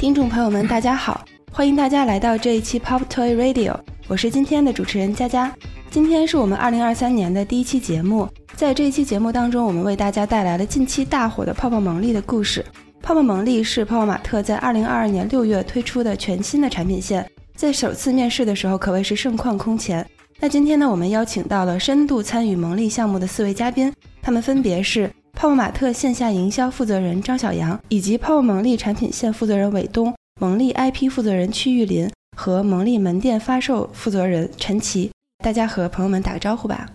听众朋友们，大家好，欢迎大家来到这一期 Pop Toy Radio，我是今天的主持人佳佳。今天是我们二零二三年的第一期节目，在这一期节目当中，我们为大家带来了近期大火的泡泡蒙莉的故事。泡泡蒙莉是泡泡玛特在二零二二年六月推出的全新的产品线，在首次面世的时候可谓是盛况空前。那今天呢，我们邀请到了深度参与蒙莉项目的四位嘉宾，他们分别是。泡泡玛特线下营销负责人张小杨，以及泡泡蒙力产品线负责人韦东、蒙力 IP 负责人曲玉林和蒙力门店发售负责人陈琦，大家和朋友们打个招呼吧。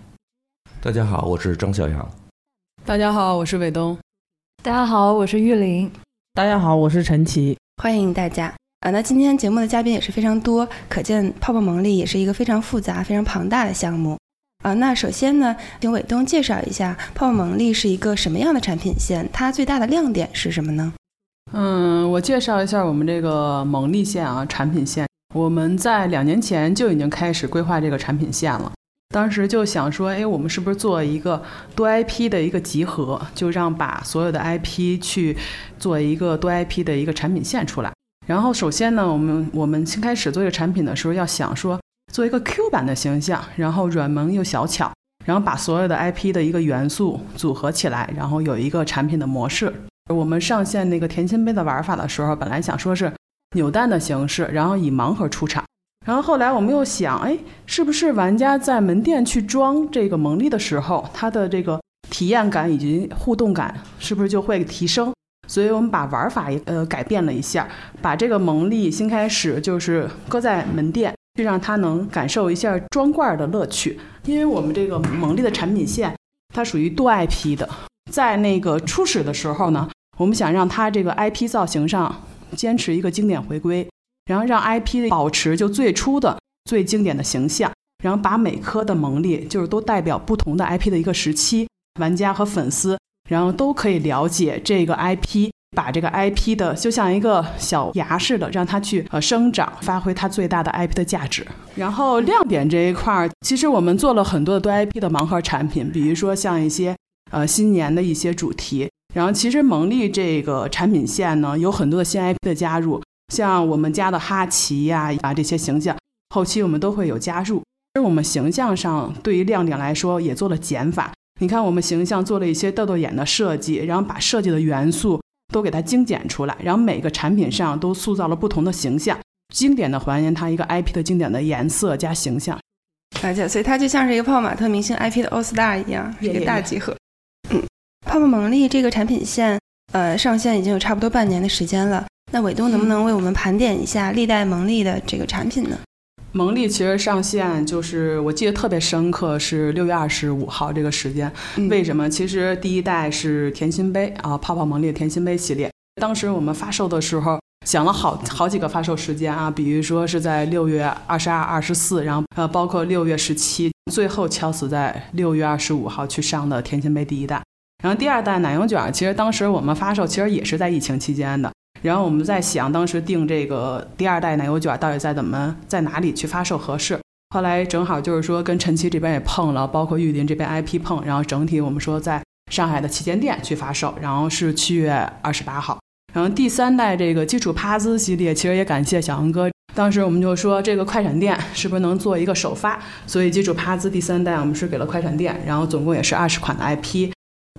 大家好，我是张小杨。大家好，我是韦东。大家好，我是玉林。大家好，我是陈琦。欢迎大家啊！那今天节目的嘉宾也是非常多，可见泡泡蒙力也是一个非常复杂、非常庞大的项目。啊，那首先呢，请伟东介绍一下泡泡蒙力是一个什么样的产品线，它最大的亮点是什么呢？嗯，我介绍一下我们这个蒙莉线啊，产品线。我们在两年前就已经开始规划这个产品线了，当时就想说，哎，我们是不是做一个多 IP 的一个集合，就让把所有的 IP 去做一个多 IP 的一个产品线出来。然后首先呢，我们我们新开始做这个产品的时候，要想说。做一个 Q 版的形象，然后软萌又小巧，然后把所有的 IP 的一个元素组合起来，然后有一个产品的模式。我们上线那个甜心杯的玩法的时候，本来想说是扭蛋的形式，然后以盲盒出场。然后后来我们又想，哎，是不是玩家在门店去装这个蒙莉的时候，它的这个体验感以及互动感是不是就会提升？所以我们把玩法也呃改变了一下，把这个蒙莉新开始就是搁在门店。就让他能感受一下装罐的乐趣，因为我们这个蒙莉的产品线，它属于多 IP 的，在那个初始的时候呢，我们想让它这个 IP 造型上坚持一个经典回归，然后让 IP 保持就最初的最经典的形象，然后把每颗的蒙利就是都代表不同的 IP 的一个时期，玩家和粉丝，然后都可以了解这个 IP。把这个 IP 的就像一个小芽似的，让它去呃生长，发挥它最大的 IP 的价值。然后亮点这一块儿，其实我们做了很多的多 IP 的盲盒产品，比如说像一些呃新年的一些主题。然后其实蒙莉这个产品线呢，有很多的新 IP 的加入，像我们家的哈奇呀啊这些形象，后期我们都会有加入。其实我们形象上对于亮点来说也做了减法。你看我们形象做了一些豆豆眼的设计，然后把设计的元素。都给它精简出来，然后每个产品上都塑造了不同的形象，经典的还原它一个 IP 的经典的颜色加形象，而且所以它就像是一个泡泡玛特明星 IP 的 All Star 一样，是一个大集合。嗯，泡泡萌力这个产品线，呃，上线已经有差不多半年的时间了。那伟东能不能为我们盘点一下历代萌力的这个产品呢？蒙利其实上线就是我记得特别深刻，是六月二十五号这个时间。为什么？其实第一代是甜心杯啊，泡泡蒙利甜心杯系列。当时我们发售的时候想了好好几个发售时间啊，比如说是在六月二十二、二十四，然后呃包括六月十七，最后敲死在六月二十五号去上的甜心杯第一代。然后第二代奶油卷，其实当时我们发售其实也是在疫情期间的。然后我们在想，当时定这个第二代奶油卷到底在怎么在哪里去发售合适？后来正好就是说跟陈奇这边也碰了，包括玉林这边 IP 碰，然后整体我们说在上海的旗舰店去发售，然后是七月二十八号。然后第三代这个基础趴姿系列，其实也感谢小杨哥，当时我们就说这个快闪店是不是能做一个首发？所以基础趴姿第三代我们是给了快闪店，然后总共也是二十款的 IP。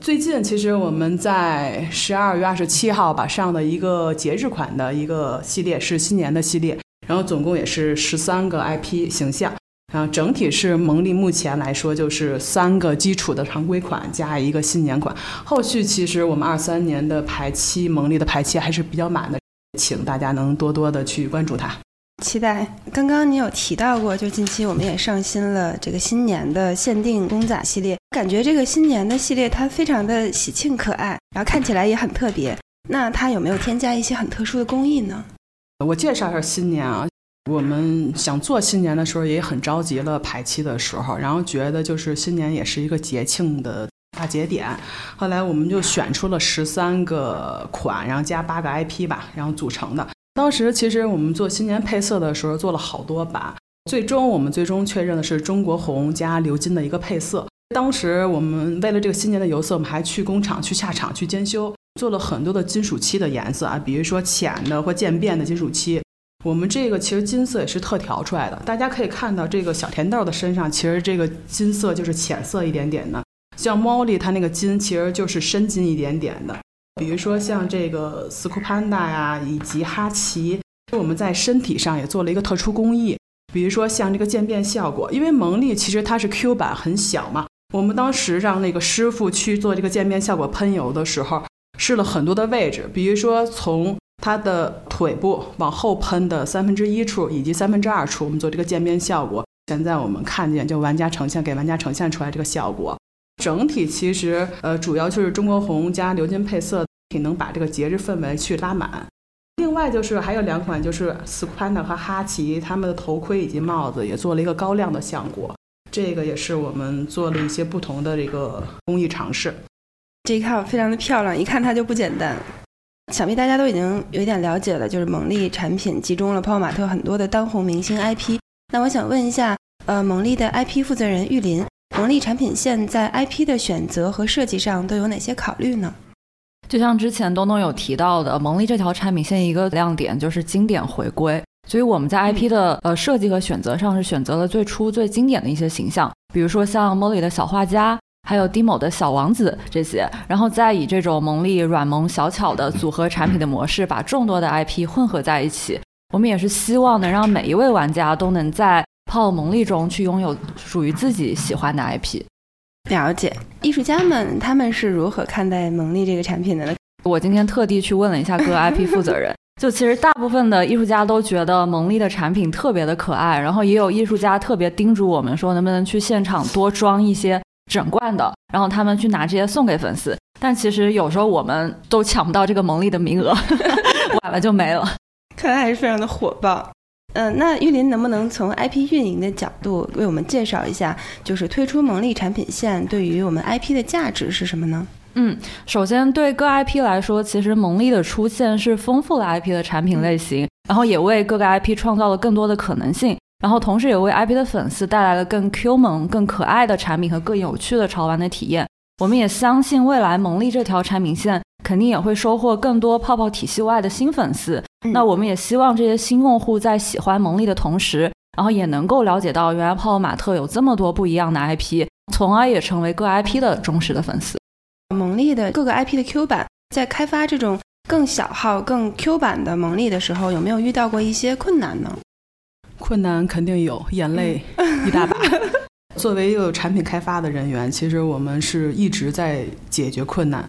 最近其实我们在十二月二十七号吧上的一个节日款的一个系列是新年的系列，然后总共也是十三个 IP 形象，然后整体是蒙莉目前来说就是三个基础的常规款加一个新年款，后续其实我们二三年的排期蒙莉的排期还是比较满的，请大家能多多的去关注它。期待。刚刚你有提到过，就近期我们也上新了这个新年的限定公仔系列，感觉这个新年的系列它非常的喜庆可爱，然后看起来也很特别。那它有没有添加一些很特殊的工艺呢？我介绍一下新年啊，我们想做新年的时候也很着急了排期的时候，然后觉得就是新年也是一个节庆的大节点，后来我们就选出了十三个款，然后加八个 IP 吧，然后组成的。当时其实我们做新年配色的时候做了好多版，最终我们最终确认的是中国红加鎏金的一个配色。当时我们为了这个新年的油色，我们还去工厂去下厂去监修，做了很多的金属漆的颜色啊，比如说浅的或渐变的金属漆。我们这个其实金色也是特调出来的，大家可以看到这个小甜豆的身上，其实这个金色就是浅色一点点的。像 Molly 它那个金其实就是深金一点点的。比如说像这个斯库潘达呀，以及哈奇，我们在身体上也做了一个特殊工艺。比如说像这个渐变效果，因为蒙丽其实它是 Q 版很小嘛，我们当时让那个师傅去做这个渐变效果喷油的时候，试了很多的位置，比如说从它的腿部往后喷的三分之一处以及三分之二处，我们做这个渐变效果。现在我们看见，就玩家呈现给玩家呈现出来这个效果。整体其实呃，主要就是中国红加鎏金配色，挺能把这个节日氛围去拉满。另外就是还有两款，就是 s p a n a 和哈奇他们的头盔以及帽子也做了一个高亮的效果。这个也是我们做了一些不同的这个工艺尝试。这一套非常的漂亮，一看它就不简单。想必大家都已经有一点了解了，就是蒙利产品集中了泡泡玛特很多的当红明星 IP。那我想问一下，呃，蒙利的 IP 负责人玉林，蒙利产品线在 IP 的选择和设计上都有哪些考虑呢？就像之前东东有提到的，蒙利这条产品线一个亮点就是经典回归，所以我们在 IP 的呃设计和选择上是选择了最初最经典的一些形象，比如说像 Molly 的小画家。还有 Dimo 的小王子这些，然后再以这种萌力、软萌、小巧的组合产品的模式，把众多的 IP 混合在一起。我们也是希望能让每一位玩家都能在泡萌丽中去拥有属于自己喜欢的 IP。了解，艺术家们他们是如何看待萌丽这个产品的呢？我今天特地去问了一下各 IP 负责人，就其实大部分的艺术家都觉得萌丽的产品特别的可爱，然后也有艺术家特别叮嘱我们说，能不能去现场多装一些。整罐的，然后他们去拿这些送给粉丝，但其实有时候我们都抢不到这个蒙利的名额，晚了就没了。看来还是非常的火爆。嗯，那玉林能不能从 IP 运营的角度为我们介绍一下，就是推出蒙利产品线对于我们 IP 的价值是什么呢？嗯，首先对各 IP 来说，其实蒙利的出现是丰富了 IP 的产品类型，然后也为各个 IP 创造了更多的可能性。然后同时也为 IP 的粉丝带来了更 Q 萌、更可爱的产品和更有趣的潮玩的体验。我们也相信未来萌力这条产品线肯定也会收获更多泡泡体系外的新粉丝。那我们也希望这些新用户在喜欢蒙丽的同时，然后也能够了解到原来泡泡玛特有这么多不一样的 IP，从而也成为各 IP 的忠实的粉丝。蒙丽的各个 IP 的 Q 版在开发这种更小号、更 Q 版的蒙丽的时候，有没有遇到过一些困难呢？困难肯定有，眼泪一大把。作为一个产品开发的人员，其实我们是一直在解决困难。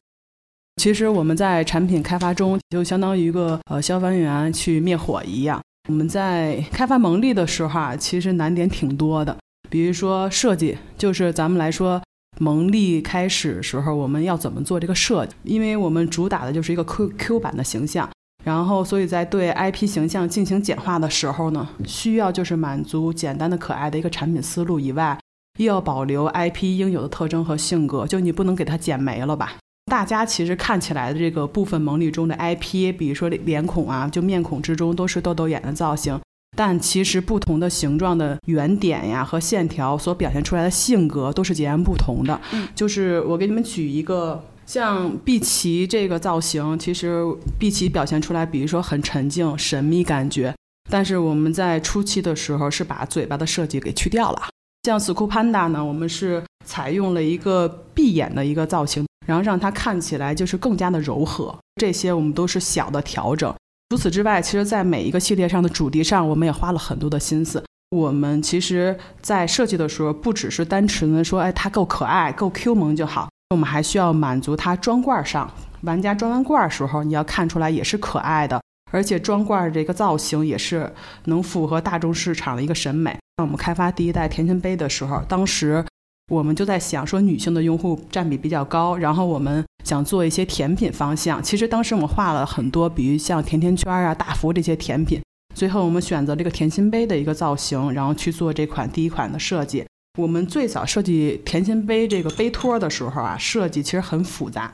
其实我们在产品开发中，就相当于一个呃消防员去灭火一样。我们在开发蒙利的时候啊，其实难点挺多的。比如说设计，就是咱们来说蒙利开始时候我们要怎么做这个设计，因为我们主打的就是一个 Q Q 版的形象。然后，所以在对 IP 形象进行简化的时候呢，需要就是满足简单的可爱的一个产品思路以外，又要保留 IP 应有的特征和性格，就你不能给它剪没了吧？大家其实看起来的这个部分蒙里中的 IP，比如说脸孔啊，就面孔之中都是豆豆眼的造型，但其实不同的形状的圆点呀和线条所表现出来的性格都是截然不同的。就是我给你们举一个。像碧琪这个造型，其实碧琪表现出来，比如说很沉静、神秘感觉。但是我们在初期的时候是把嘴巴的设计给去掉了。像 s c o o Panda 呢，我们是采用了一个闭眼的一个造型，然后让它看起来就是更加的柔和。这些我们都是小的调整。除此之外，其实在每一个系列上的主题上，我们也花了很多的心思。我们其实，在设计的时候，不只是单纯的说，哎，它够可爱、够 Q 萌就好。我们还需要满足它装罐上，玩家装完罐时候，你要看出来也是可爱的，而且装罐这个造型也是能符合大众市场的一个审美。那我们开发第一代甜心杯的时候，当时我们就在想说，女性的用户占比比较高，然后我们想做一些甜品方向。其实当时我们画了很多，比如像甜甜圈啊、大福这些甜品。最后我们选择这个甜心杯的一个造型，然后去做这款第一款的设计。我们最早设计甜心杯这个杯托的时候啊，设计其实很复杂，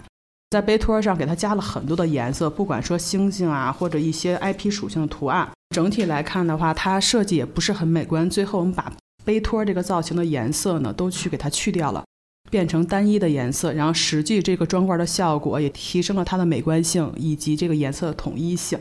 在杯托上给它加了很多的颜色，不管说星星啊，或者一些 IP 属性的图案。整体来看的话，它设计也不是很美观。最后我们把杯托这个造型的颜色呢，都去给它去掉了。变成单一的颜色，然后实际这个装罐的效果也提升了它的美观性以及这个颜色的统一性。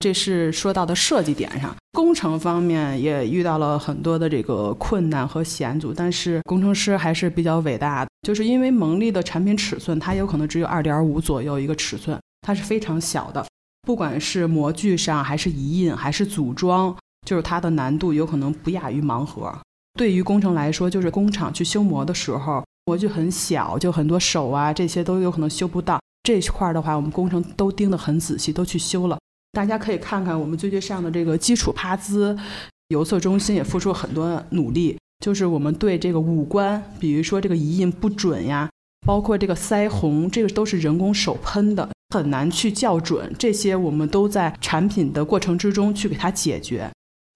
这是说到的设计点上，工程方面也遇到了很多的这个困难和险阻，但是工程师还是比较伟大的，就是因为蒙利的产品尺寸，它有可能只有二点五左右一个尺寸，它是非常小的，不管是模具上还是移印还是组装，就是它的难度有可能不亚于盲盒。对于工程来说，就是工厂去修模的时候，模具很小，就很多手啊这些都有可能修不到，这块儿的话，我们工程都盯得很仔细，都去修了。大家可以看看我们最近上的这个基础趴姿，油色中心也付出了很多努力。就是我们对这个五官，比如说这个移印不准呀，包括这个腮红，这个都是人工手喷的，很难去校准。这些我们都在产品的过程之中去给它解决。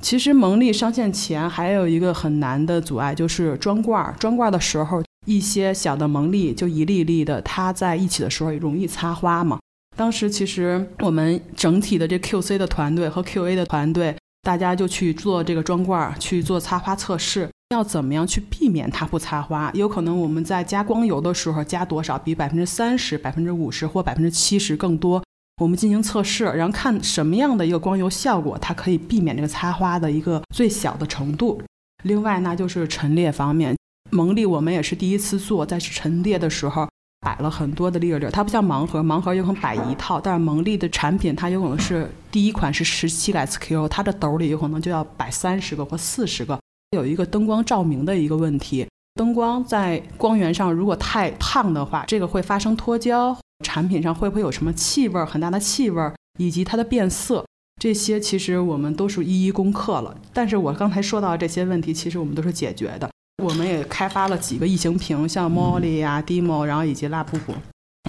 其实蒙利上线前还有一个很难的阻碍，就是装罐。装罐的时候，一些小的蒙利就一粒粒的，它在一起的时候容易擦花嘛。当时其实我们整体的这 QC 的团队和 QA 的团队，大家就去做这个装罐，去做擦花测试，要怎么样去避免它不擦花？有可能我们在加光油的时候加多少，比百分之三十、百分之五十或百分之七十更多，我们进行测试，然后看什么样的一个光油效果，它可以避免这个擦花的一个最小的程度。另外，那就是陈列方面，蒙利我们也是第一次做，在陈列的时候。摆了很多的粒粒，它不像盲盒，盲盒有可能摆一套，但是蒙利的产品它有可能是第一款是十七个 SQ，它的兜里有可能就要摆三十个或四十个。有一个灯光照明的一个问题，灯光在光源上如果太烫的话，这个会发生脱胶。产品上会不会有什么气味，很大的气味，以及它的变色，这些其实我们都是一一攻克了。但是我刚才说到这些问题，其实我们都是解决的。我们也开发了几个异形瓶，像 Molly 呀、Demo，然后以及拉布布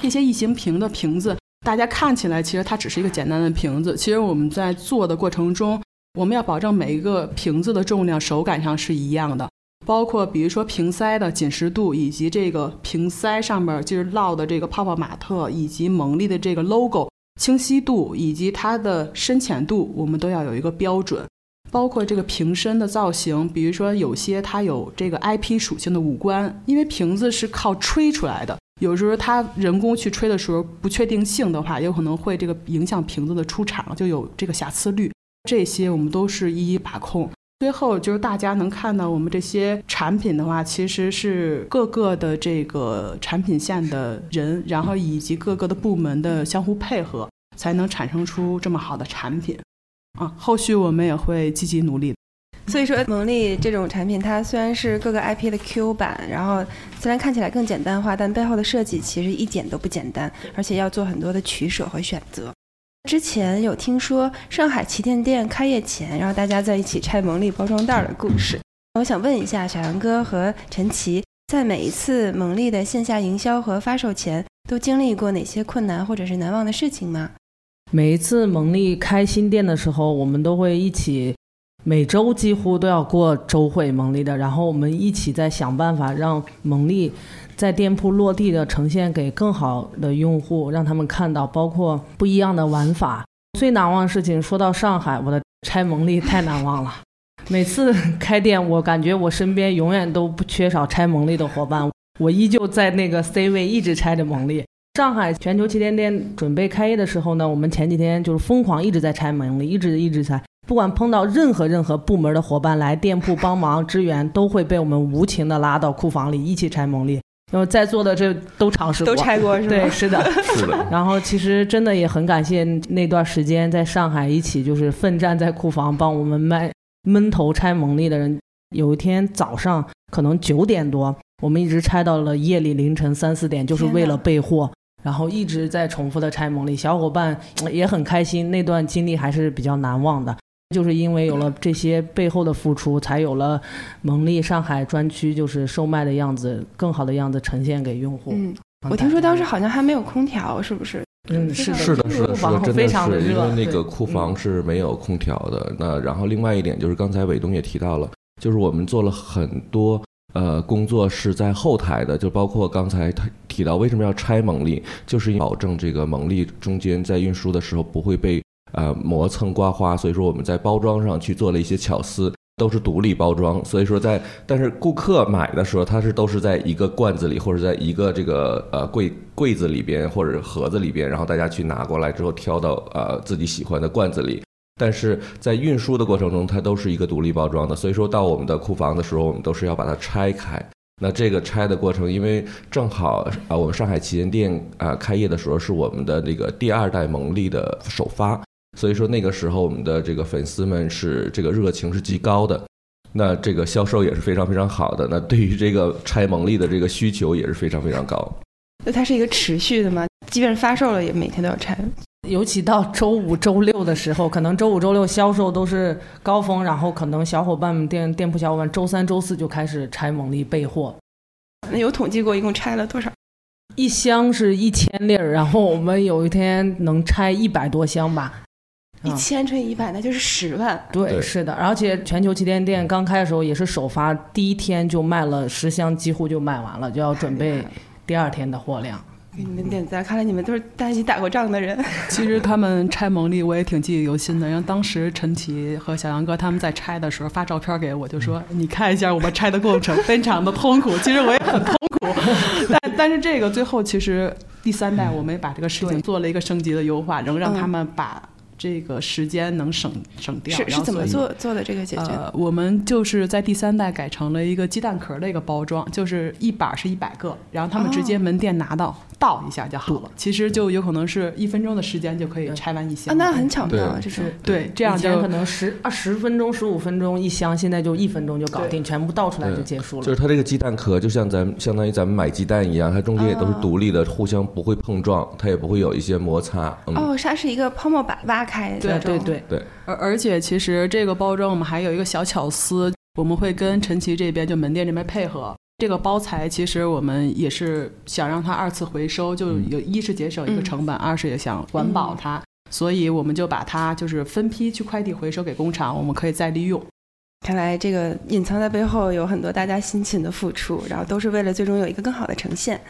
这些异形瓶的瓶子，大家看起来其实它只是一个简单的瓶子。其实我们在做的过程中，我们要保证每一个瓶子的重量、手感上是一样的，包括比如说瓶塞的紧实度，以及这个瓶塞上面就是烙的这个泡泡玛特，以及蒙利的这个 logo 清晰度，以及它的深浅度，我们都要有一个标准。包括这个瓶身的造型，比如说有些它有这个 IP 属性的五官，因为瓶子是靠吹出来的，有时候它人工去吹的时候不确定性的话，有可能会这个影响瓶子的出厂，就有这个瑕疵率。这些我们都是一一把控。最后就是大家能看到我们这些产品的话，其实是各个的这个产品线的人，然后以及各个的部门的相互配合，才能产生出这么好的产品。啊，后续我们也会积极努力。所以说，蒙利这种产品，它虽然是各个 IP 的 Q 版，然后虽然看起来更简单化，但背后的设计其实一点都不简单，而且要做很多的取舍和选择。之前有听说上海旗舰店开业前，然后大家在一起拆蒙利包装袋的故事。我想问一下小杨哥和陈奇，在每一次蒙利的线下营销和发售前，都经历过哪些困难或者是难忘的事情吗？每一次蒙利开新店的时候，我们都会一起，每周几乎都要过周会蒙利的，然后我们一起在想办法让蒙利在店铺落地的呈现给更好的用户，让他们看到包括不一样的玩法。最难忘的事情，说到上海，我的拆蒙力太难忘了。每次开店，我感觉我身边永远都不缺少拆蒙力的伙伴，我依旧在那个 C 位一直拆着蒙利。上海全球旗舰店准备开业的时候呢，我们前几天就是疯狂一直在拆门，一直一直拆。不管碰到任何任何部门的伙伴来店铺帮忙支援，都会被我们无情的拉到库房里一起拆蒙利。然后在座的这都尝试过，都拆过是吧？对，是的，是的。然后其实真的也很感谢那段时间在上海一起就是奋战在库房帮我们卖闷头拆蒙利的人。有一天早上可能九点多，我们一直拆到了夜里凌晨三四点，就是为了备货。然后一直在重复的拆蒙利，小伙伴也很开心，那段经历还是比较难忘的。就是因为有了这些背后的付出，才有了蒙利上海专区就是售卖的样子，更好的样子呈现给用户。嗯，我听说当时好像还没有空调，是不是？嗯，是的，是的，是的，是的，真的是因为那个库房是没有空调的。那然后另外一点就是刚才伟东也提到了，就是我们做了很多。呃，工作是在后台的，就包括刚才他提到为什么要拆蒙利，就是保证这个蒙利中间在运输的时候不会被呃磨蹭刮花，所以说我们在包装上去做了一些巧思，都是独立包装，所以说在但是顾客买的时候，他是都是在一个罐子里或者在一个这个呃柜柜子里边或者盒子里边，然后大家去拿过来之后挑到呃自己喜欢的罐子里。但是在运输的过程中，它都是一个独立包装的，所以说到我们的库房的时候，我们都是要把它拆开。那这个拆的过程，因为正好啊，我们上海旗舰店啊开业的时候是我们的那个第二代蒙利的首发，所以说那个时候我们的这个粉丝们是这个热情是极高的，那这个销售也是非常非常好的。那对于这个拆蒙利的这个需求也是非常非常高。那它是一个持续的吗？即便是发售了，也每天都要拆。尤其到周五、周六的时候，可能周五、周六销售都是高峰，然后可能小伙伴们店店铺小伙伴周三、周四就开始拆蒙利备货。那有统计过一共拆了多少？一箱是一千粒儿，然后我们有一天能拆一百多箱吧。一千乘以一百，那就是十万。对，是的，而且全球旗舰店刚开的时候也是首发，第一天就卖了十箱，几乎就卖完了，就要准备第二天的货量。给你们点赞，看来你们都是在一起打过仗的人。其实他们拆蒙利，我也挺记忆犹新的。然后当时陈奇和小杨哥他们在拆的时候发照片给我，就说：“你看一下我们拆的过程，非常的痛苦。”其实我也很痛苦，但但是这个最后其实第三代我们也把这个事情做了一个升级的优化，仍让他们把。这个时间能省省掉，是是怎么做做的这个解决？呃，我们就是在第三代改成了一个鸡蛋壳的一个包装，就是一板是一百个，然后他们直接门店拿到倒一下就好了。其实就有可能是一分钟的时间就可以拆完一箱。那很巧妙，就是对，这样就可能十二十分钟、十五分钟一箱，现在就一分钟就搞定，全部倒出来就结束了。就是它这个鸡蛋壳，就像咱相当于咱们买鸡蛋一样，它中间也都是独立的，互相不会碰撞，它也不会有一些摩擦。哦，它是一个泡沫板挖开。对对。对对，而而且其实这个包装我们还有一个小巧思，我们会跟陈奇这边就门店这边配合。这个包材其实我们也是想让它二次回收，就有一是节省一个成本，二是也想环保它，所以我们就把它就是分批去快递回收给工厂，我们可以再利用。看来这个隐藏在背后有很多大家辛勤的付出，然后都是为了最终有一个更好的呈现。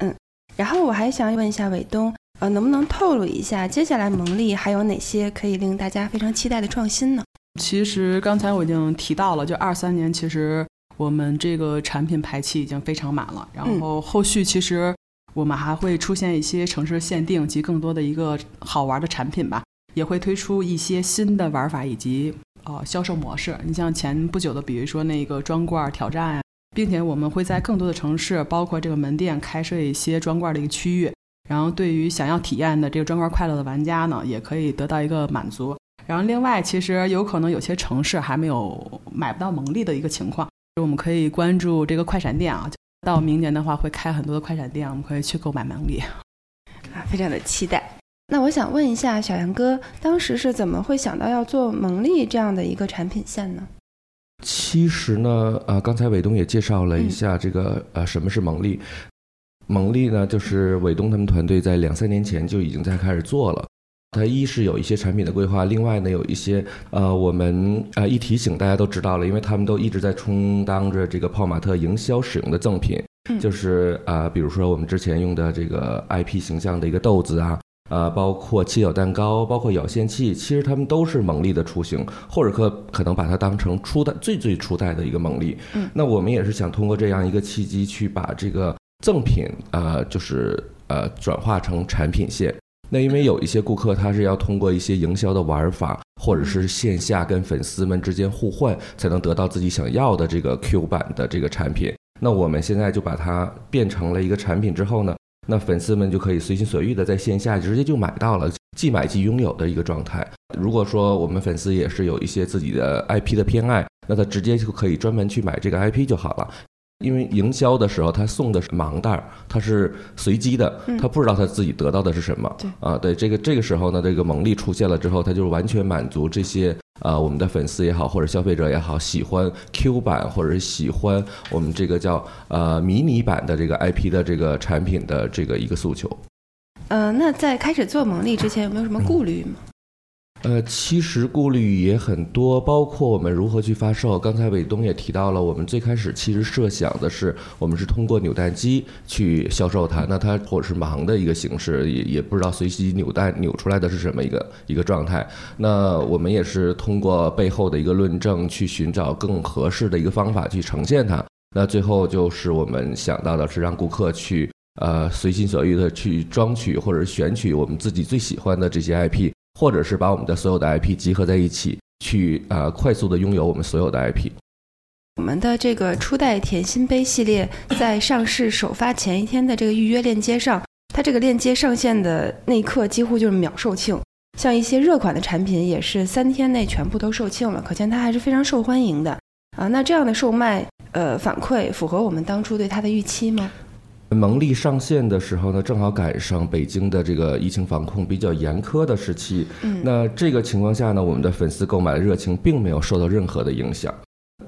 嗯，然后我还想问一下伟东。呃，能不能透露一下，接下来蒙利还有哪些可以令大家非常期待的创新呢？其实刚才我已经提到了，就二三年，其实我们这个产品排期已经非常满了。然后后续其实我们还会出现一些城市限定及更多的一个好玩的产品吧，也会推出一些新的玩法以及呃销售模式。你像前不久的，比如说那个装罐挑战，并且我们会在更多的城市，包括这个门店开设一些装罐的一个区域。然后，对于想要体验的这个砖块快乐的玩家呢，也可以得到一个满足。然后，另外，其实有可能有些城市还没有买不到蒙利的一个情况，就我们可以关注这个快闪店啊。到明年的话，会开很多的快闪店，我们可以去购买蒙利。啊，非常的期待。那我想问一下小杨哥，当时是怎么会想到要做蒙利这样的一个产品线呢？其实呢，呃，刚才伟东也介绍了一下这个呃，什么是蒙利。蒙利呢，就是伟东他们团队在两三年前就已经在开始做了。它一是有一些产品的规划，另外呢有一些呃，我们呃一提醒大家都知道了，因为他们都一直在充当着这个泡玛特营销使用的赠品，就是啊，比如说我们之前用的这个 IP 形象的一个豆子啊，呃，包括切角蛋糕，包括咬线器，其实他们都是蒙利的雏形，或者可可能把它当成初代最最初代的一个蒙利。那我们也是想通过这样一个契机去把这个。赠品呃，就是呃转化成产品线。那因为有一些顾客他是要通过一些营销的玩法，或者是线下跟粉丝们之间互换，才能得到自己想要的这个 Q 版的这个产品。那我们现在就把它变成了一个产品之后呢，那粉丝们就可以随心所欲的在线下直接就买到了，即买即拥有的一个状态。如果说我们粉丝也是有一些自己的 IP 的偏爱，那他直接就可以专门去买这个 IP 就好了。因为营销的时候，他送的是盲袋儿，他是随机的，他不知道他自己得到的是什么。对啊，对这个这个时候呢，这个蒙利出现了之后，他就完全满足这些啊，我们的粉丝也好，或者消费者也好，喜欢 Q 版或者是喜欢我们这个叫呃迷你版的这个 IP 的这个产品的这个一个诉求。呃，那在开始做蒙利之前，有没有什么顾虑吗？呃，其实顾虑也很多，包括我们如何去发售。刚才伟东也提到了，我们最开始其实设想的是，我们是通过扭蛋机去销售它，那它或者是盲的一个形式，也也不知道随机扭蛋扭出来的是什么一个一个状态。那我们也是通过背后的一个论证，去寻找更合适的一个方法去呈现它。那最后就是我们想到的是让顾客去呃随心所欲的去装取或者选取我们自己最喜欢的这些 IP。或者是把我们的所有的 IP 集合在一起，去呃快速的拥有我们所有的 IP。我们的这个初代甜心杯系列在上市首发前一天的这个预约链接上，它这个链接上线的那一刻几乎就是秒售罄。像一些热款的产品也是三天内全部都售罄了，可见它还是非常受欢迎的啊。那这样的售卖呃反馈符合我们当初对它的预期吗？蒙力上线的时候呢，正好赶上北京的这个疫情防控比较严苛的时期。嗯，那这个情况下呢，我们的粉丝购买的热情并没有受到任何的影响，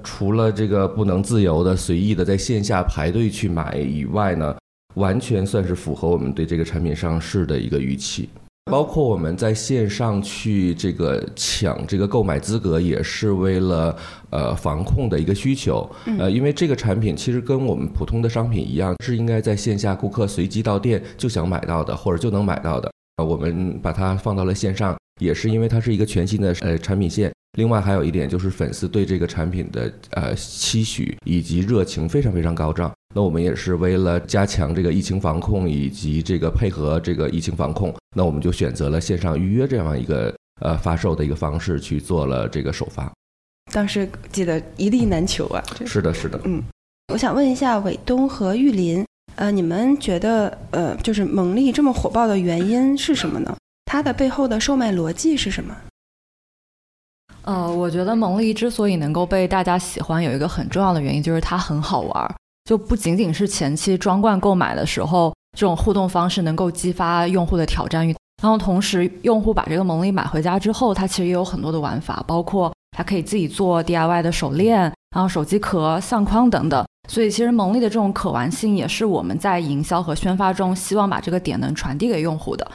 除了这个不能自由的、随意的在线下排队去买以外呢，完全算是符合我们对这个产品上市的一个预期。包括我们在线上去这个抢这个购买资格，也是为了呃防控的一个需求。呃，因为这个产品其实跟我们普通的商品一样，是应该在线下顾客随机到店就想买到的，或者就能买到的。啊，我们把它放到了线上，也是因为它是一个全新的呃产品线。另外还有一点就是粉丝对这个产品的呃期许以及热情非常非常高涨。那我们也是为了加强这个疫情防控以及这个配合这个疫情防控，那我们就选择了线上预约这样一个呃发售的一个方式去做了这个首发。当时记得一粒难求啊！是的，是的。嗯，我想问一下伟东和玉林，呃，你们觉得呃，就是蒙利这么火爆的原因是什么呢？它的背后的售卖逻辑是什么？呃，我觉得蒙利之所以能够被大家喜欢，有一个很重要的原因就是它很好玩儿。就不仅仅是前期装罐购买的时候，这种互动方式能够激发用户的挑战欲，然后同时用户把这个蒙利买回家之后，它其实也有很多的玩法，包括它可以自己做 DIY 的手链，然后手机壳、相框等等。所以其实蒙利的这种可玩性，也是我们在营销和宣发中希望把这个点能传递给用户的。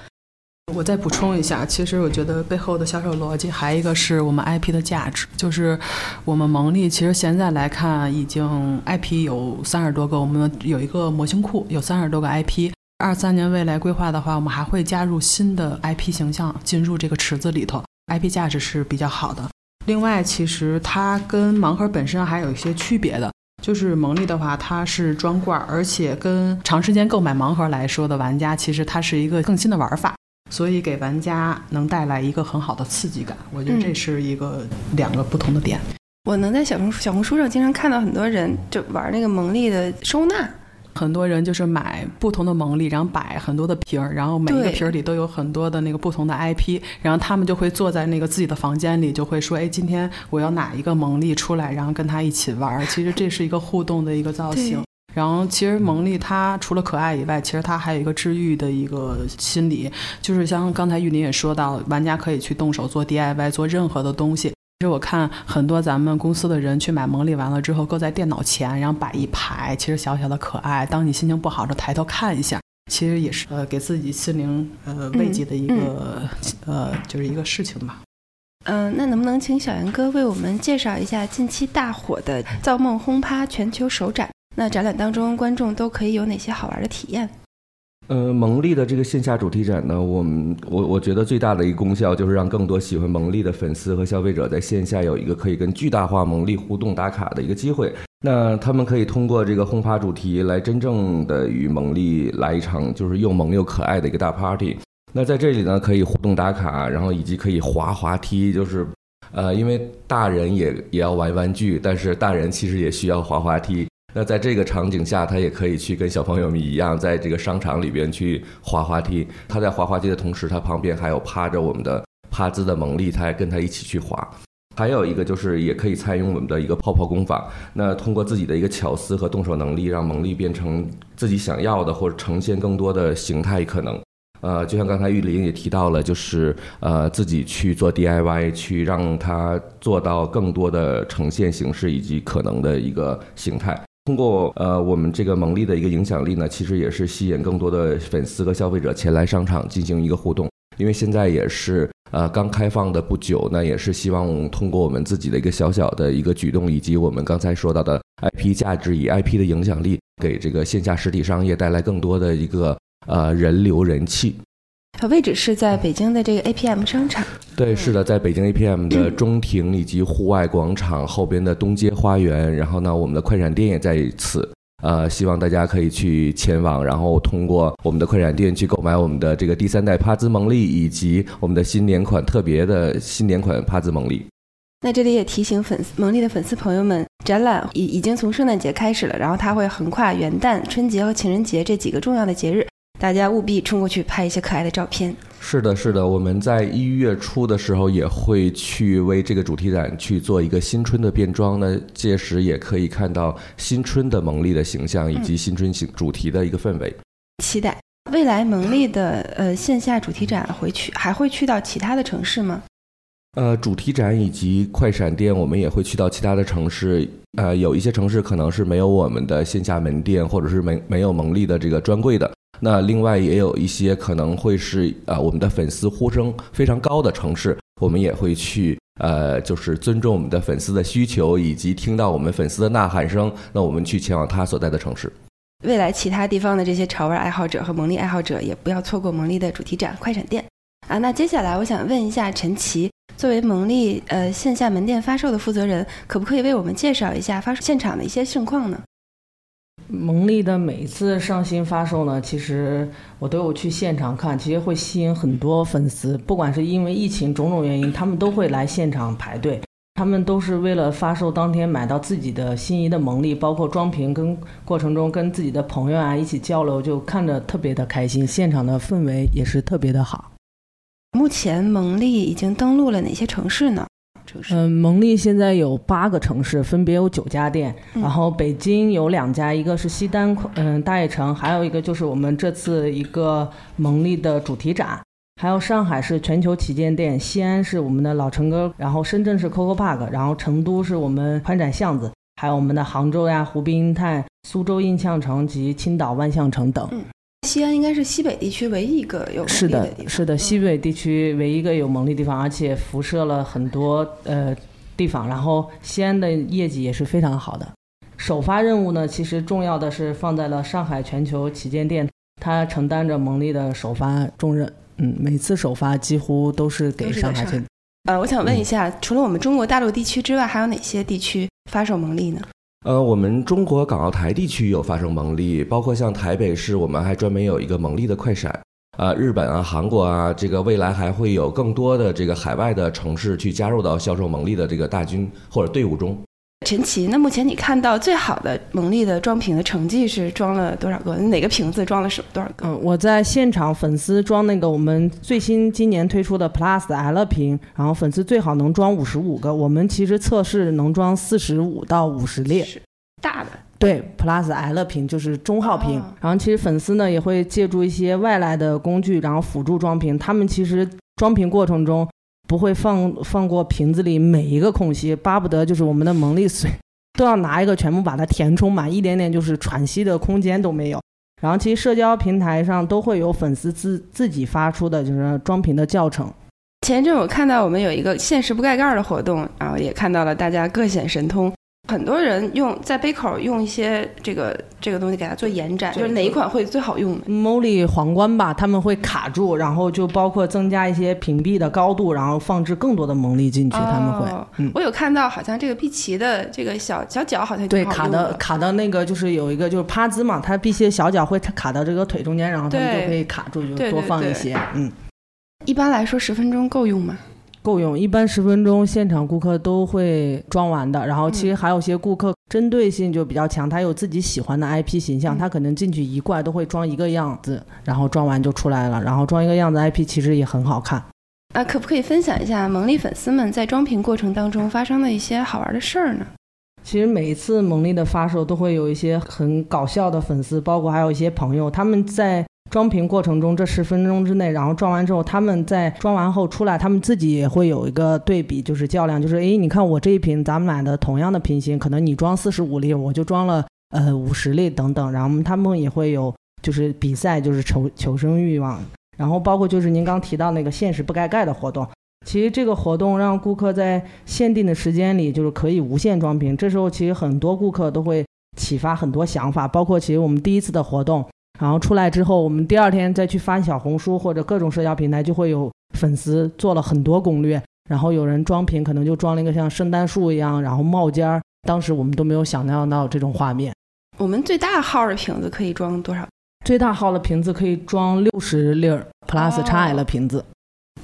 我再补充一下，其实我觉得背后的销售逻辑还一个是我们 IP 的价值，就是我们蒙利其实现在来看已经 IP 有三十多个，我们有一个模型库，有三十多个 IP。二三年未来规划的话，我们还会加入新的 IP 形象进入这个池子里头，IP 价值是比较好的。另外，其实它跟盲盒本身还有一些区别的，就是蒙利的话，它是装罐，而且跟长时间购买盲盒来说的玩家，其实它是一个更新的玩法。所以给玩家能带来一个很好的刺激感，我觉得这是一个两个不同的点。我能在小红小红书上经常看到很多人就玩那个蒙利的收纳，很多人就是买不同的蒙利，然后摆很多的瓶儿，然后每一个瓶儿里都有很多的那个不同的 IP，然后他们就会坐在那个自己的房间里，就会说：“哎，今天我要哪一个蒙利出来，然后跟他一起玩。”其实这是一个互动的一个造型。然后，其实蒙利它除了可爱以外，其实它还有一个治愈的一个心理，就是像刚才玉林也说到，玩家可以去动手做 DIY，做任何的东西。其实我看很多咱们公司的人去买蒙利完了之后，搁在电脑前，然后摆一排，其实小小的可爱。当你心情不好的抬头看一下，其实也是呃给自己心灵呃慰藉的一个呃就是一个事情吧。嗯，那能不能请小杨哥为我们介绍一下近期大火的造梦轰趴全球首展？那展览当中，观众都可以有哪些好玩的体验？呃，蒙利的这个线下主题展呢，我们我我觉得最大的一个功效就是让更多喜欢蒙利的粉丝和消费者在线下有一个可以跟巨大化蒙利互动打卡的一个机会。那他们可以通过这个轰趴主题来真正的与蒙利来一场就是又萌又可爱的一个大 party。那在这里呢，可以互动打卡，然后以及可以滑滑梯，就是呃，因为大人也也要玩玩具，但是大人其实也需要滑滑梯。那在这个场景下，他也可以去跟小朋友们一样，在这个商场里边去滑滑梯。他在滑滑梯的同时，他旁边还有趴着我们的趴姿的蒙利，他还跟他一起去滑。还有一个就是也可以参与我们的一个泡泡工坊。那通过自己的一个巧思和动手能力，让蒙利变成自己想要的，或者呈现更多的形态可能。呃，就像刚才玉林也提到了，就是呃自己去做 DIY，去让它做到更多的呈现形式以及可能的一个形态。通过呃我们这个蒙利的一个影响力呢，其实也是吸引更多的粉丝和消费者前来商场进行一个互动。因为现在也是呃刚开放的不久，那也是希望通过我们自己的一个小小的一个举动，以及我们刚才说到的 IP 价值以 IP 的影响力，给这个线下实体商业带来更多的一个呃人流人气。位置是在北京的这个 APM 商场。对，是的，在北京 APM 的 中庭以及户外广场后边的东街花园，然后呢，我们的快闪店也在此。呃，希望大家可以去前往，然后通过我们的快闪店去购买我们的这个第三代帕兹蒙利以及我们的新年款特别的新年款帕兹蒙利。那这里也提醒粉丝蒙利的粉丝朋友们，展览已已经从圣诞节开始了，然后它会横跨元旦、春节和情人节这几个重要的节日。大家务必冲过去拍一些可爱的照片。是的，是的，我们在一月初的时候也会去为这个主题展去做一个新春的变装呢，届时也可以看到新春的蒙丽的形象以及新春形主题的一个氛围。期待未来蒙丽的呃线下主题展会去还会去到其他的城市吗？呃，主题展以及快闪店，我们也会去到其他的城市。呃，有一些城市可能是没有我们的线下门店，或者是没没有蒙丽的这个专柜的。那另外也有一些可能会是啊，我们的粉丝呼声非常高的城市，我们也会去呃，就是尊重我们的粉丝的需求，以及听到我们粉丝的呐喊声，那我们去前往他所在的城市。未来其他地方的这些潮玩爱好者和蒙利爱好者也不要错过蒙利的主题展快闪店啊。那接下来我想问一下陈奇，作为蒙利呃线下门店发售的负责人，可不可以为我们介绍一下发现场的一些盛况呢？蒙利的每一次上新发售呢，其实我都有去现场看，其实会吸引很多粉丝。不管是因为疫情种种原因，他们都会来现场排队。他们都是为了发售当天买到自己的心仪的蒙利，包括装瓶跟过程中跟自己的朋友啊一起交流，就看着特别的开心。现场的氛围也是特别的好。目前蒙利已经登陆了哪些城市呢？嗯，蒙利现在有八个城市，分别有九家店。然后北京有两家，一个是西单，嗯，大悦城，还有一个就是我们这次一个蒙利的主题展。还有上海是全球旗舰店，西安是我们的老城哥，然后深圳是 COCO Park，然后成都是我们宽窄巷子，还有我们的杭州呀、湖滨英泰、苏州印象城及青岛万象城等。西安应该是西北地区唯一一个有是的，是的，西北地区唯一一个有蒙利地方，而且辐射了很多呃地方。然后西安的业绩也是非常好的。首发任务呢，其实重要的是放在了上海全球旗舰店，它承担着蒙利的首发重任。嗯，每次首发几乎都是给上海。呃，我想问一下，除了我们中国大陆地区之外，还有哪些地区发售蒙利呢？呃，我们中国港澳台地区有发生蒙利，包括像台北市，我们还专门有一个蒙利的快闪。啊，日本啊，韩国啊，这个未来还会有更多的这个海外的城市去加入到销售蒙利的这个大军或者队伍中。陈奇，那目前你看到最好的蒙利的装瓶的成绩是装了多少个？哪个瓶子装了什多少个？嗯，我在现场粉丝装那个我们最新今年推出的 Plus L 瓶，然后粉丝最好能装五十五个。我们其实测试能装四十五到五十列，大的。对，Plus L 瓶就是中号瓶。然后其实粉丝呢也会借助一些外来的工具，然后辅助装瓶。他们其实装瓶过程中。不会放放过瓶子里每一个空隙，巴不得就是我们的蒙利水 都要拿一个全部把它填充满，一点点就是喘息的空间都没有。然后其实社交平台上都会有粉丝自自己发出的就是装瓶的教程。前阵我看到我们有一个限时不盖盖的活动，然后也看到了大家各显神通。很多人用在杯口用一些这个这个东西给它做延展，就是哪一款会最好用？Molly 皇冠吧，他们会卡住，然后就包括增加一些屏蔽的高度，然后放置更多的蒙力进去。他们会，嗯，我有看到好像这个碧琪的这个小小脚好像对卡的卡到那个就是有一个就是趴姿嘛，它碧琪的小脚会卡到这个腿中间，然后他们就可以卡住，就多放一些。嗯，一般来说十分钟够用吗？够用，一般十分钟现场顾客都会装完的。然后其实还有些顾客针对性就比较强，他有自己喜欢的 IP 形象，他可能进去一罐都会装一个样子，然后装完就出来了。然后装一个样子 IP 其实也很好看。啊，可不可以分享一下蒙利粉丝们在装瓶过程当中发生的一些好玩的事儿呢？其实每一次蒙利的发售都会有一些很搞笑的粉丝，包括还有一些朋友，他们在。装瓶过程中，这十分钟之内，然后装完之后，他们在装完后出来，他们自己也会有一个对比，就是较量，就是诶，你看我这一瓶，咱们买的同样的瓶型，可能你装四十五粒，我就装了呃五十粒等等，然后他们也会有就是比赛，就是求求生欲望。然后包括就是您刚提到那个现实不该盖的活动，其实这个活动让顾客在限定的时间里就是可以无限装瓶，这时候其实很多顾客都会启发很多想法，包括其实我们第一次的活动，然后出来之后，我们第二天再去翻小红书或者各种社交平台，就会有粉丝做了很多攻略，然后有人装瓶可能就装了一个像圣诞树一样，然后冒尖儿，当时我们都没有想象到这种画面。我们最大号的瓶子可以装多少？最大号的瓶子可以装六十粒儿 Plus 哦 XL 瓶子。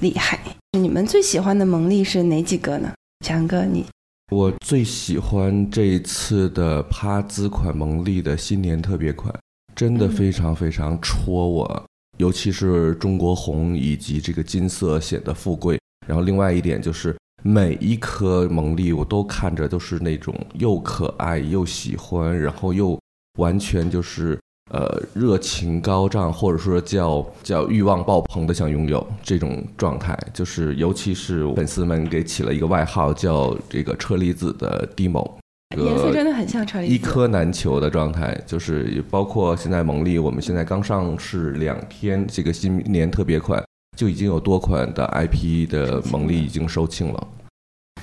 厉害！你们最喜欢的蒙利是哪几个呢？强哥，你我最喜欢这一次的趴兹款蒙利的新年特别款，真的非常非常戳我，尤其是中国红以及这个金色显得富贵。然后另外一点就是每一颗蒙利我都看着都是那种又可爱又喜欢，然后又完全就是呃热情高涨，或者说叫叫欲望爆棚的想拥有这种状态，就是尤其是粉丝们给起了一个外号叫这个车厘子的 demo，这个颜色真的很像车厘子。一颗难求的状态，就是也包括现在蒙利，我们现在刚上市两天，这个新年特别款就已经有多款的 IP 的蒙利已经售罄了。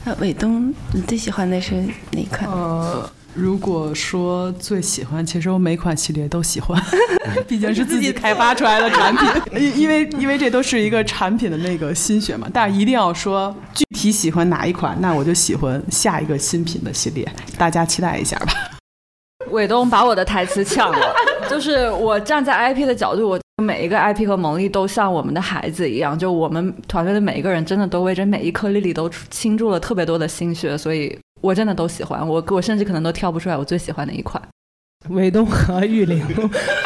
那伟东，你最喜欢的是哪款？呃，如果说最喜欢，其实我每款系列都喜欢，毕竟是自己开发出来的产品，因因为因为这都是一个产品的那个心血嘛。但是一定要说具体喜欢哪一款，那我就喜欢下一个新品的系列，大家期待一下吧。伟东把我的台词抢了，就是我站在 IP 的角度，我每一个 IP 和蒙利都像我们的孩子一样，就我们团队的每一个人真的都为这每一颗粒粒都倾注了特别多的心血，所以我真的都喜欢，我我甚至可能都挑不出来我最喜欢的一款。伟东和玉玲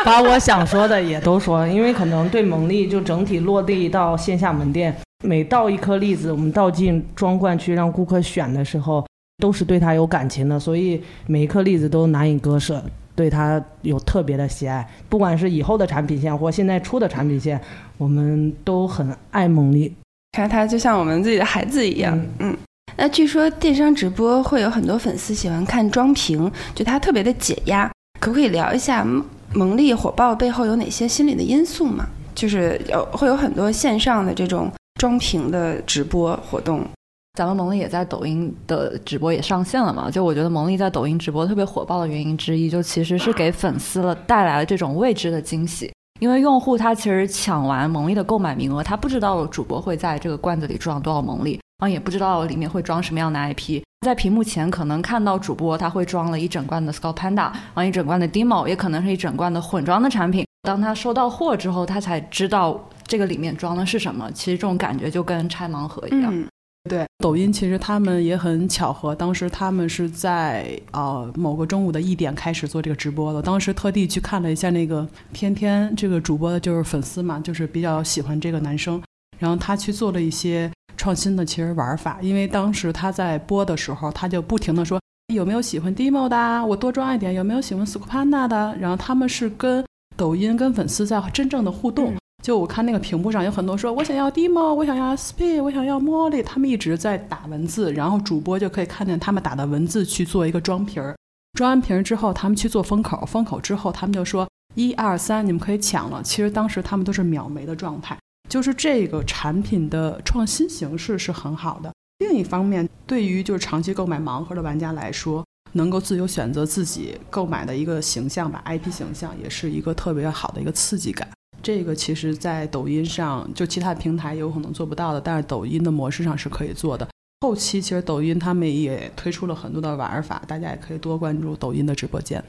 把我想说的也都说了，因为可能对蒙利就整体落地到线下门店，每倒一颗栗子，我们倒进装罐去让顾客选的时候，都是对它有感情的，所以每一颗栗子都难以割舍，对它有特别的喜爱。不管是以后的产品线或现在出的产品线，我们都很爱蒙利。看它就像我们自己的孩子一样。嗯那据说电商直播会有很多粉丝喜欢看装瓶，就它特别的解压。可不可以聊一下蒙利火爆背后有哪些心理的因素吗？就是有会有很多线上的这种装瓶的直播活动。咱们蒙利也在抖音的直播也上线了嘛？就我觉得蒙利在抖音直播特别火爆的原因之一，就其实是给粉丝了带来了这种未知的惊喜。因为用户他其实抢完蒙利的购买名额，他不知道主播会在这个罐子里装多少蒙利，然后也不知道里面会装什么样的 IP。在屏幕前可能看到主播他会装了一整罐的 Scalpanda，然后一整罐的 Demo，也可能是一整罐的混装的产品。当他收到货之后，他才知道这个里面装的是什么。其实这种感觉就跟拆盲盒一样。嗯，对，抖音其实他们也很巧合，当时他们是在呃某个中午的一点开始做这个直播的。当时特地去看了一下那个天天这个主播的就是粉丝嘛，就是比较喜欢这个男生，然后他去做了一些创新的其实玩法，因为当时他在播的时候，他就不停的说有没有喜欢 Demo 的啊，我多装一点，有没有喜欢 s c o p a n d a 的，然后他们是跟抖音跟粉丝在真正的互动。就我看那个屏幕上有很多说，我想要 demo，我想要 speed，我想要 molly，他们一直在打文字，然后主播就可以看见他们打的文字去做一个装瓶儿，装完瓶儿之后，他们去做封口，封口之后，他们就说一二三，你们可以抢了。其实当时他们都是秒没的状态，就是这个产品的创新形式是很好的。另一方面，对于就是长期购买盲盒的玩家来说，能够自由选择自己购买的一个形象吧，IP 形象也是一个特别好的一个刺激感。这个其实，在抖音上，就其他平台有可能做不到的，但是抖音的模式上是可以做的。后期其实抖音他们也推出了很多的玩法，大家也可以多关注抖音的直播间。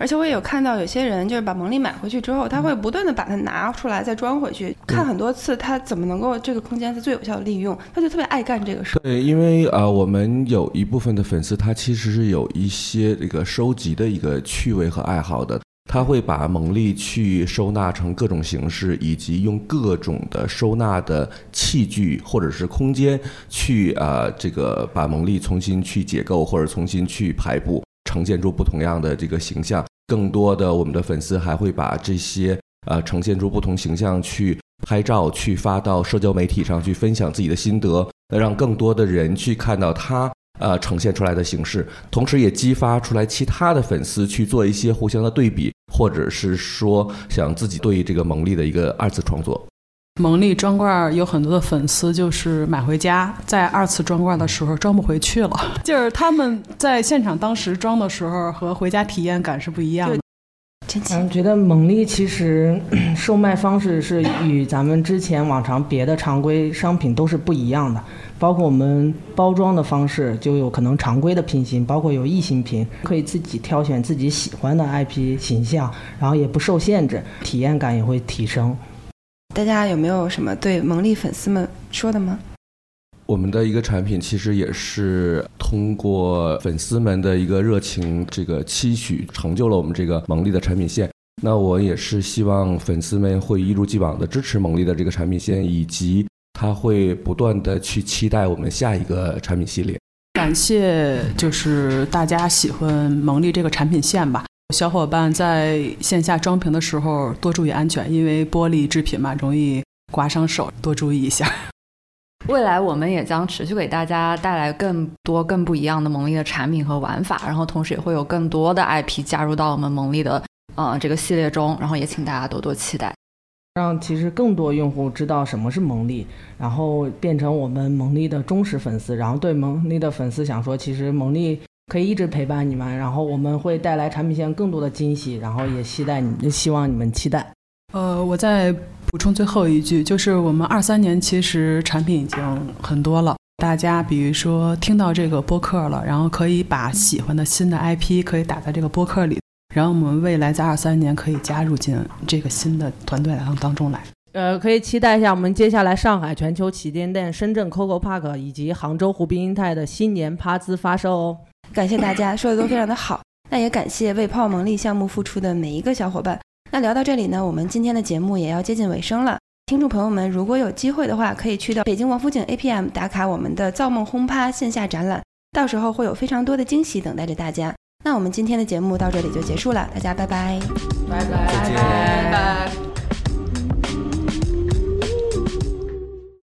而且我也有看到有些人就是把蒙利买回去之后，他会不断的把它拿出来再装回去，看很多次，他怎么能够这个空间是最有效的利用，他就特别爱干这个事儿。对，因为呃，我们有一部分的粉丝，他其实是有一些这个收集的一个趣味和爱好的。他会把蒙利去收纳成各种形式，以及用各种的收纳的器具或者是空间去呃这个把蒙利重新去解构或者重新去排布，呈现出不同样的这个形象。更多的我们的粉丝还会把这些呃呈现出不同形象去拍照，去发到社交媒体上去分享自己的心得，让更多的人去看到他。呃，呈现出来的形式，同时也激发出来其他的粉丝去做一些互相的对比，或者是说想自己对这个蒙利的一个二次创作。蒙利装罐有很多的粉丝，就是买回家，在二次装罐的时候装不回去了。就是他们在现场当时装的时候和回家体验感是不一样的。嗯，觉得蒙利其实售卖方式是与咱们之前往常别的常规商品都是不一样的，包括我们包装的方式就有可能常规的拼型，包括有异形瓶，可以自己挑选自己喜欢的 IP 形象，然后也不受限制，体验感也会提升。大家有没有什么对蒙利粉丝们说的吗？我们的一个产品其实也是通过粉丝们的一个热情，这个期许，成就了我们这个蒙利的产品线。那我也是希望粉丝们会一如既往的支持蒙利的这个产品线，以及他会不断的去期待我们下一个产品系列。感谢就是大家喜欢蒙利这个产品线吧。小伙伴在线下装瓶的时候多注意安全，因为玻璃制品嘛，容易刮伤手，多注意一下。未来我们也将持续给大家带来更多、更不一样的蒙利的产品和玩法，然后同时也会有更多的 IP 加入到我们蒙利的呃这个系列中，然后也请大家多多期待。让其实更多用户知道什么是蒙利，然后变成我们蒙利的忠实粉丝，然后对蒙利的粉丝想说，其实蒙利可以一直陪伴你们，然后我们会带来产品线更多的惊喜，然后也期待你，希望你们期待。呃，我再补充最后一句，就是我们二三年其实产品已经很多了。大家比如说听到这个播客了，然后可以把喜欢的新的 IP 可以打在这个播客里，然后我们未来在二三年可以加入进这个新的团队当当中来。呃，可以期待一下我们接下来上海全球旗舰店、深圳 COCO Park 以及杭州湖滨英泰的新年趴姿发售哦。感谢大家说的都非常的好，那也感谢为泡蒙利项目付出的每一个小伙伴。那聊到这里呢，我们今天的节目也要接近尾声了。听众朋友们，如果有机会的话，可以去到北京王府井 APM 打卡我们的造梦轰趴线下展览，到时候会有非常多的惊喜等待着大家。那我们今天的节目到这里就结束了，大家拜拜，拜拜，再见拜拜。